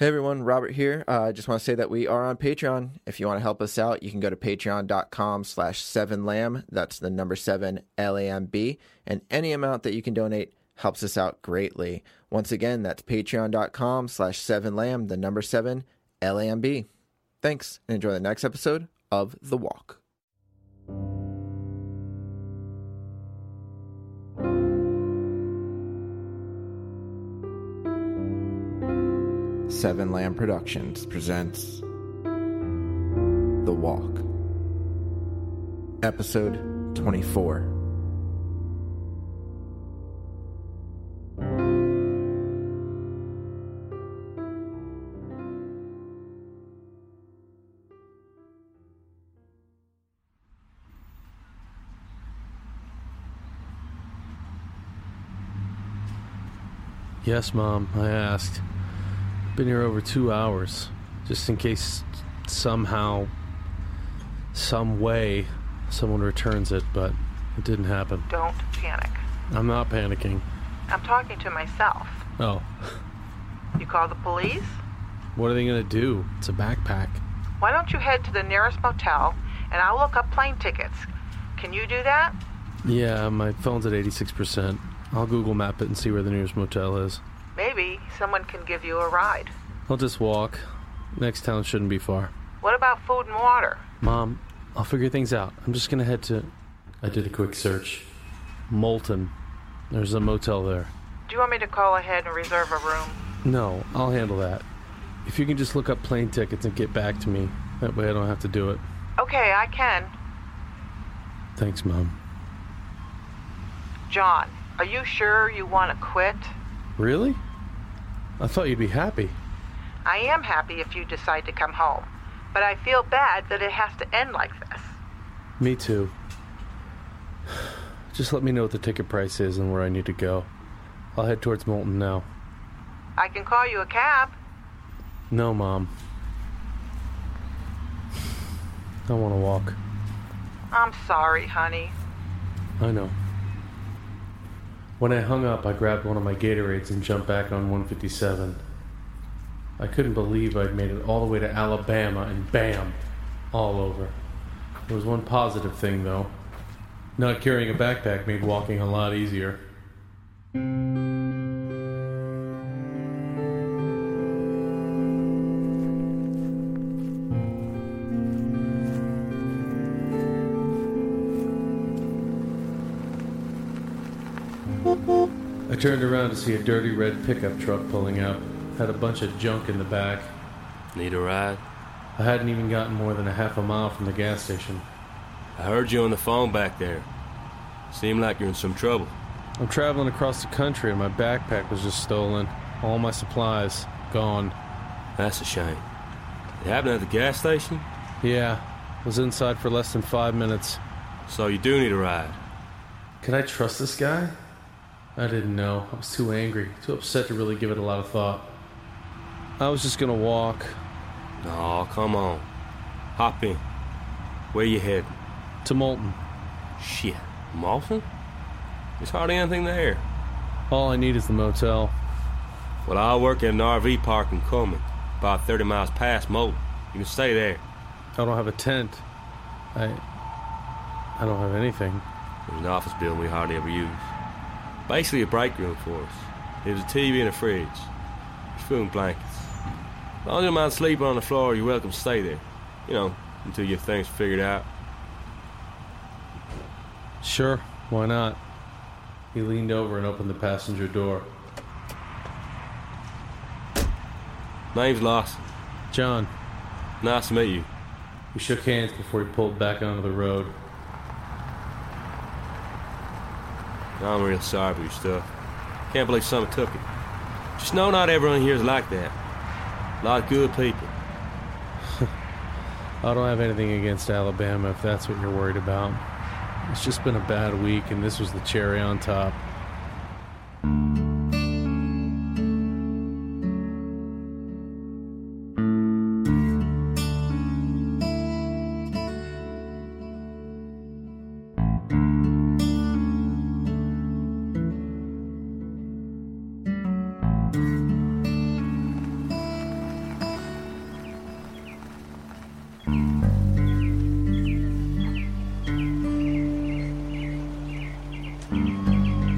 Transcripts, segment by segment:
Hey everyone, Robert here. Uh, I just want to say that we are on Patreon. If you want to help us out, you can go to patreon.com slash 7lamb. That's the number 7 L-A-M-B. And any amount that you can donate helps us out greatly. Once again, that's patreon.com slash 7lamb, the number 7 L-A-M-B. Thanks, and enjoy the next episode of The Walk. Seven Lamb Productions presents The Walk, Episode 24. Yes, Mom, I asked. Been here over two hours, just in case somehow, some way, someone returns it, but it didn't happen. Don't panic. I'm not panicking. I'm talking to myself. Oh, You call the police? what are they gonna do? It's a backpack. Why don't you head to the nearest motel and I'll look up plane tickets? Can you do that? Yeah, my phone's at 86%. I'll Google map it and see where the nearest motel is. Maybe someone can give you a ride. I'll just walk. Next town shouldn't be far. What about food and water? Mom, I'll figure things out. I'm just gonna head to. I did a quick search. Moulton. There's a motel there. Do you want me to call ahead and reserve a room? No, I'll handle that. If you can just look up plane tickets and get back to me, that way I don't have to do it. Okay, I can. Thanks, Mom. John, are you sure you want to quit? Really? I thought you'd be happy. I am happy if you decide to come home, but I feel bad that it has to end like this. Me too. Just let me know what the ticket price is and where I need to go. I'll head towards Moulton now. I can call you a cab. No, Mom. I want to walk. I'm sorry, honey. I know. When I hung up, I grabbed one of my Gatorades and jumped back on 157. I couldn't believe I'd made it all the way to Alabama and bam, all over. There was one positive thing, though. Not carrying a backpack made walking a lot easier. Turned around to see a dirty red pickup truck pulling up. Had a bunch of junk in the back. Need a ride? I hadn't even gotten more than a half a mile from the gas station. I heard you on the phone back there. Seem like you're in some trouble. I'm traveling across the country and my backpack was just stolen. All my supplies gone. That's a shame. It happened at the gas station? Yeah, was inside for less than five minutes. So you do need a ride. Could I trust this guy? I didn't know. I was too angry, too upset to really give it a lot of thought. I was just gonna walk No, come on. Hop in. Where you heading? to Moulton. Shit. Moulton? There's hardly anything there. All I need is the motel. Well, I work at an RV park in Cullman, about 30 miles past Moulton. You can stay there. I don't have a tent. I. I don't have anything. There's an office building we hardly ever use. Basically a break room for us. There's a TV and a fridge. There's food and blankets. As long as you don't sleeping on the floor, you're welcome to stay there. You know, until you have things figured out. Sure, why not? He leaned over and opened the passenger door. Name's Lawson. John, Nice to meet you. we shook hands before he pulled back onto the road. I'm real sorry for your stuff. Can't believe someone took it. Just know not everyone here is like that. A lot of good people. I don't have anything against Alabama if that's what you're worried about. It's just been a bad week, and this was the cherry on top.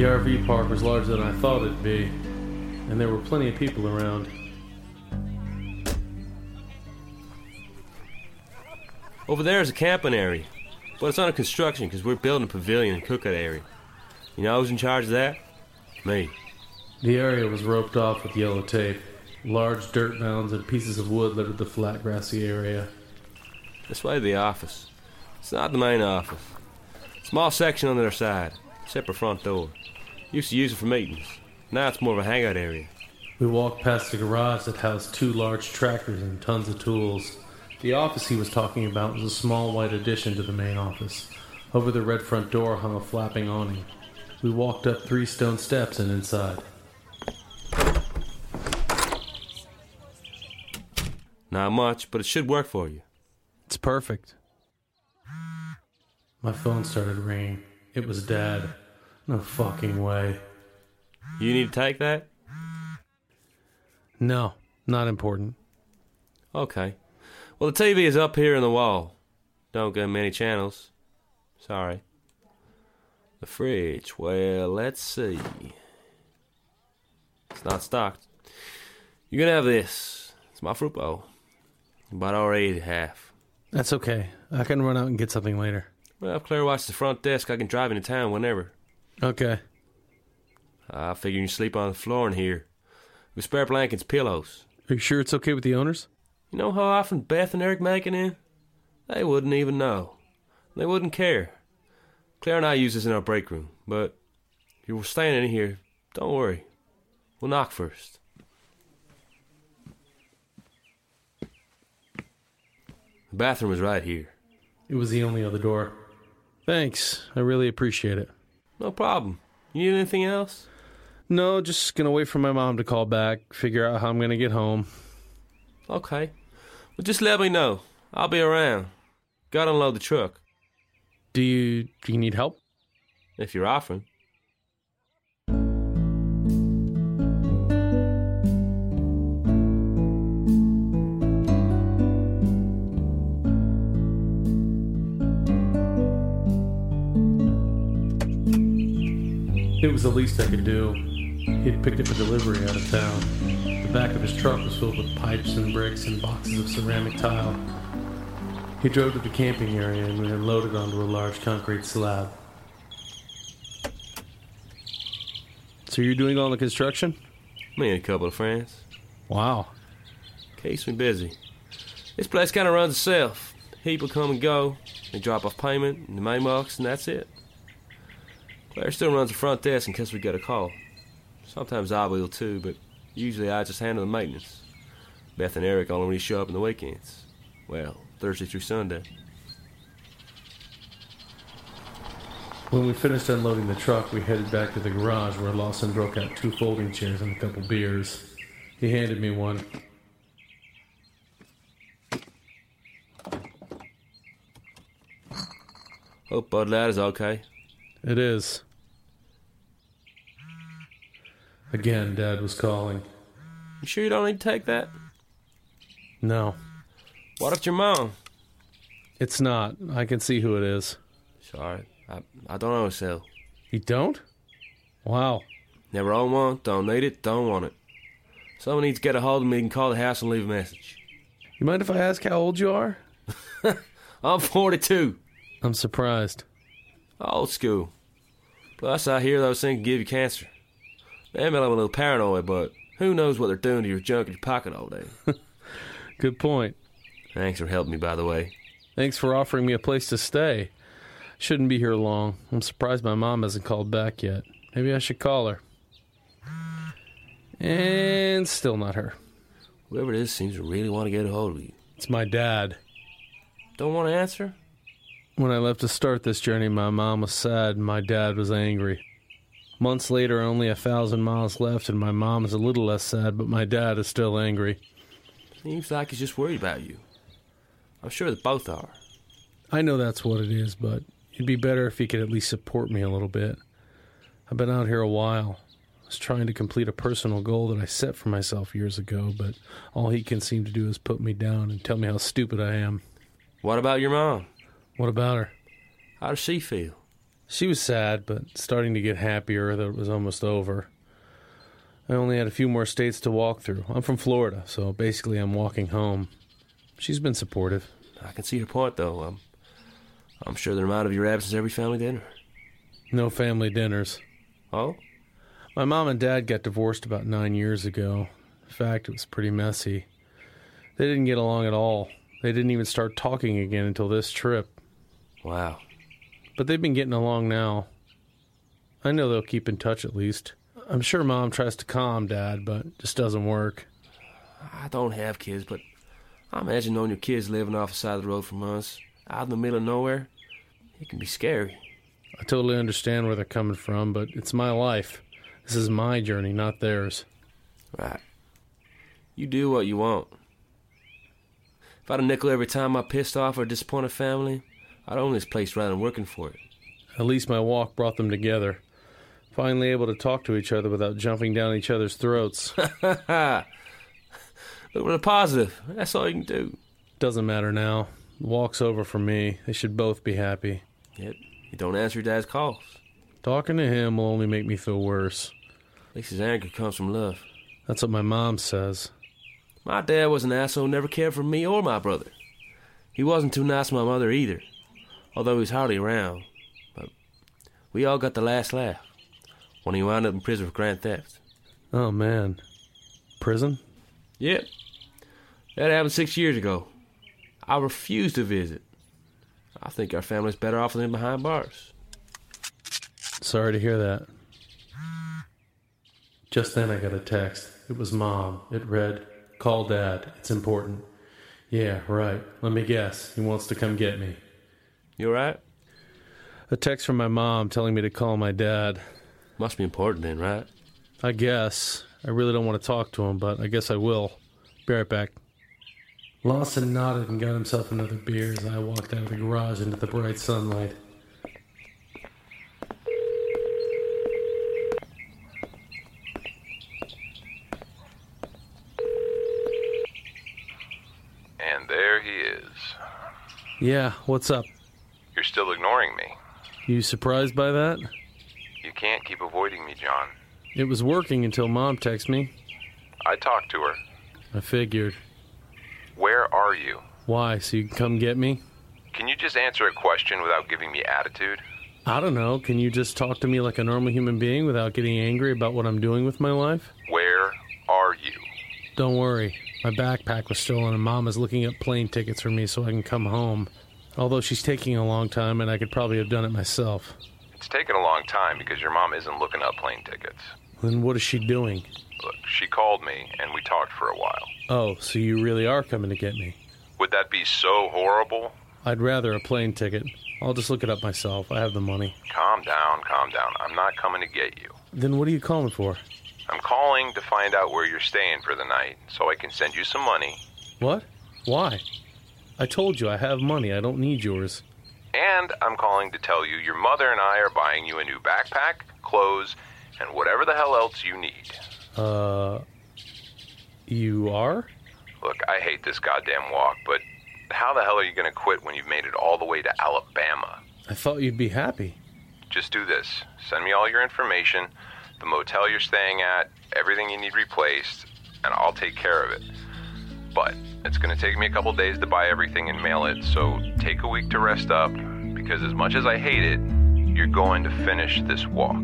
The RV park was larger than I thought it'd be, and there were plenty of people around. Over there is a camping area, but it's under construction because we're building a pavilion and cookout area. You know who's in charge of that? Me. The area was roped off with yellow tape. Large dirt mounds and pieces of wood littered the flat, grassy area. This way to the office. It's not the main office. Small section on their side, separate front door. Used to use it for meetings. Now it's more of a hangout area. We walked past the garage that housed two large tractors and tons of tools. The office he was talking about was a small white addition to the main office. Over the red front door hung a flapping awning. We walked up three stone steps and inside. Not much, but it should work for you. It's perfect. My phone started ringing. It was Dad. No fucking way. You need to take that? No, not important. Okay. Well, the TV is up here in the wall. Don't get many channels. Sorry. The fridge, well, let's see. It's not stocked. You're gonna have this. It's my fruit bowl. About already half. That's okay. I can run out and get something later. Well, if Claire watches the front desk, I can drive into town whenever. Okay. Ah, I figure you can sleep on the floor in here. With spare blankets, pillows. Are you sure it's okay with the owners? You know how often Beth and Eric make it in? They wouldn't even know. They wouldn't care. Claire and I use this in our break room, but if you were staying in here, don't worry. We'll knock first. The bathroom is right here. It was the only other door. Thanks. I really appreciate it. No problem. You need anything else? No, just gonna wait for my mom to call back, figure out how I'm gonna get home. Okay. Well, just let me know. I'll be around. Gotta unload the truck. Do you do you need help? If you're offering. It was the least I could do. He'd picked up a delivery out of town. The back of his truck was filled with pipes and bricks and boxes of ceramic tile. He drove to the camping area and we unloaded onto a large concrete slab. So you're doing all the construction? Me and a couple of friends. Wow. Keeps me busy. This place kind of runs itself. People come and go. They drop off payment in the main box, and that's it. Claire still runs the front desk in case we get a call. Sometimes I will too, but usually I just handle the maintenance. Beth and Eric only really show up on the weekends. Well, Thursday through Sunday. When we finished unloading the truck, we headed back to the garage where Lawson broke out two folding chairs and a couple beers. He handed me one. Hope Bud Light is okay. It is. Again, Dad was calling. You sure you don't need to take that? No, What if your mom? it's not. I can see who it is. Sorry, I, I don't know so. You don't? Wow. Never own one, don't need it, don't want it. Someone needs to get a hold of me and call the house and leave a message. You mind if I ask how old you are? I'm 42. I'm surprised. Old school. Plus, I hear those things give you cancer. Maybe I'm a little paranoid, but who knows what they're doing to your junk in your pocket all day. Good point. Thanks for helping me, by the way. Thanks for offering me a place to stay. Shouldn't be here long. I'm surprised my mom hasn't called back yet. Maybe I should call her. And still not her. Whoever it is seems to really want to get a hold of you. It's my dad. Don't want to answer? When I left to start this journey, my mom was sad and my dad was angry. Months later, only a thousand miles left, and my mom is a little less sad, but my dad is still angry. Seems like he's just worried about you. I'm sure that both are. I know that's what it is, but it'd be better if he could at least support me a little bit. I've been out here a while. I was trying to complete a personal goal that I set for myself years ago, but all he can seem to do is put me down and tell me how stupid I am. What about your mom? What about her? How does she feel? She was sad, but starting to get happier that it was almost over. I only had a few more states to walk through. I'm from Florida, so basically I'm walking home. She's been supportive. I can see your point, though. I'm, I'm sure they're out of your absence every family dinner. No family dinners. Oh? My mom and dad got divorced about nine years ago. In fact, it was pretty messy. They didn't get along at all. They didn't even start talking again until this trip. Wow. But they've been getting along now. I know they'll keep in touch at least. I'm sure mom tries to calm dad, but it just doesn't work. I don't have kids, but I imagine knowing your kids living off the side of the road from us, out in the middle of nowhere, it can be scary. I totally understand where they're coming from, but it's my life. This is my journey, not theirs. Right. You do what you want. If I had a nickel every time I pissed off or disappointed family, I'd own this place rather than working for it. At least my walk brought them together. Finally able to talk to each other without jumping down each other's throats. Look at the positive. That's all you can do. Doesn't matter now. The walk's over for me. They should both be happy. Yep. you don't answer your dad's calls. Talking to him will only make me feel worse. At least his anger comes from love. That's what my mom says. My dad was an asshole, never cared for me or my brother. He wasn't too nice to my mother either, although he was hardly around. But we all got the last laugh when he wound up in prison for grand theft. Oh man. Prison? Yep. That happened six years ago. I refuse to visit. I think our family's better off than behind bars. Sorry to hear that. Just then I got a text. It was mom. It read, Call dad. It's important. Yeah, right. Let me guess. He wants to come get me. You alright? A text from my mom telling me to call my dad. Must be important then, right? I guess. I really don't want to talk to him, but I guess I will. Be right back. Lawson nodded and got himself another beer as I walked out of the garage into the bright sunlight. And there he is. Yeah, what's up? You're still ignoring me. You surprised by that? You can't keep avoiding me, John. It was working until mom texted me. I talked to her. I figured. Where are you? Why? So you can come get me? Can you just answer a question without giving me attitude? I don't know. Can you just talk to me like a normal human being without getting angry about what I'm doing with my life? Where are you? Don't worry. My backpack was stolen and mom is looking up plane tickets for me so I can come home. Although she's taking a long time and I could probably have done it myself. It's taken a long time because your mom isn't looking up plane tickets. Then what is she doing? Look, she called me and we talked for a while. Oh, so you really are coming to get me? Would that be so horrible? I'd rather a plane ticket. I'll just look it up myself. I have the money. Calm down, calm down. I'm not coming to get you. Then what are you calling for? I'm calling to find out where you're staying for the night so I can send you some money. What? Why? I told you I have money. I don't need yours. And I'm calling to tell you your mother and I are buying you a new backpack, clothes, and whatever the hell else you need. Uh. You are? Look, I hate this goddamn walk, but how the hell are you going to quit when you've made it all the way to Alabama? I thought you'd be happy. Just do this send me all your information, the motel you're staying at, everything you need replaced, and I'll take care of it. But it's going to take me a couple days to buy everything and mail it, so take a week to rest up, because as much as I hate it, you're going to finish this walk.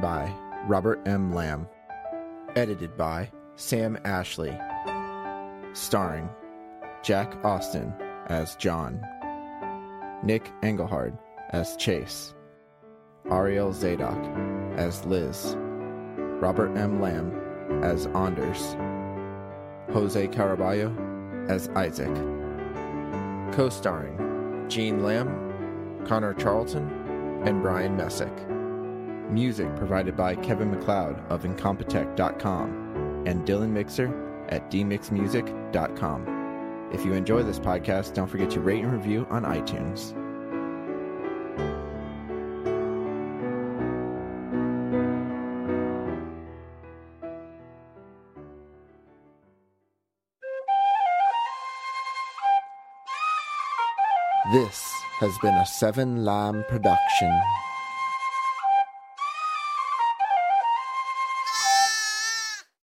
By Robert M. Lamb. Edited by Sam Ashley. Starring Jack Austin as John, Nick Engelhard as Chase, Ariel Zadok as Liz, Robert M. Lamb as Anders, Jose Caraballo as Isaac. Co starring Gene Lamb, Connor Charlton, and Brian Messick. Music provided by Kevin MacLeod of Incompetech.com and Dylan Mixer at dmixmusic.com. If you enjoy this podcast, don't forget to rate and review on iTunes. This has been a Seven Lamb production.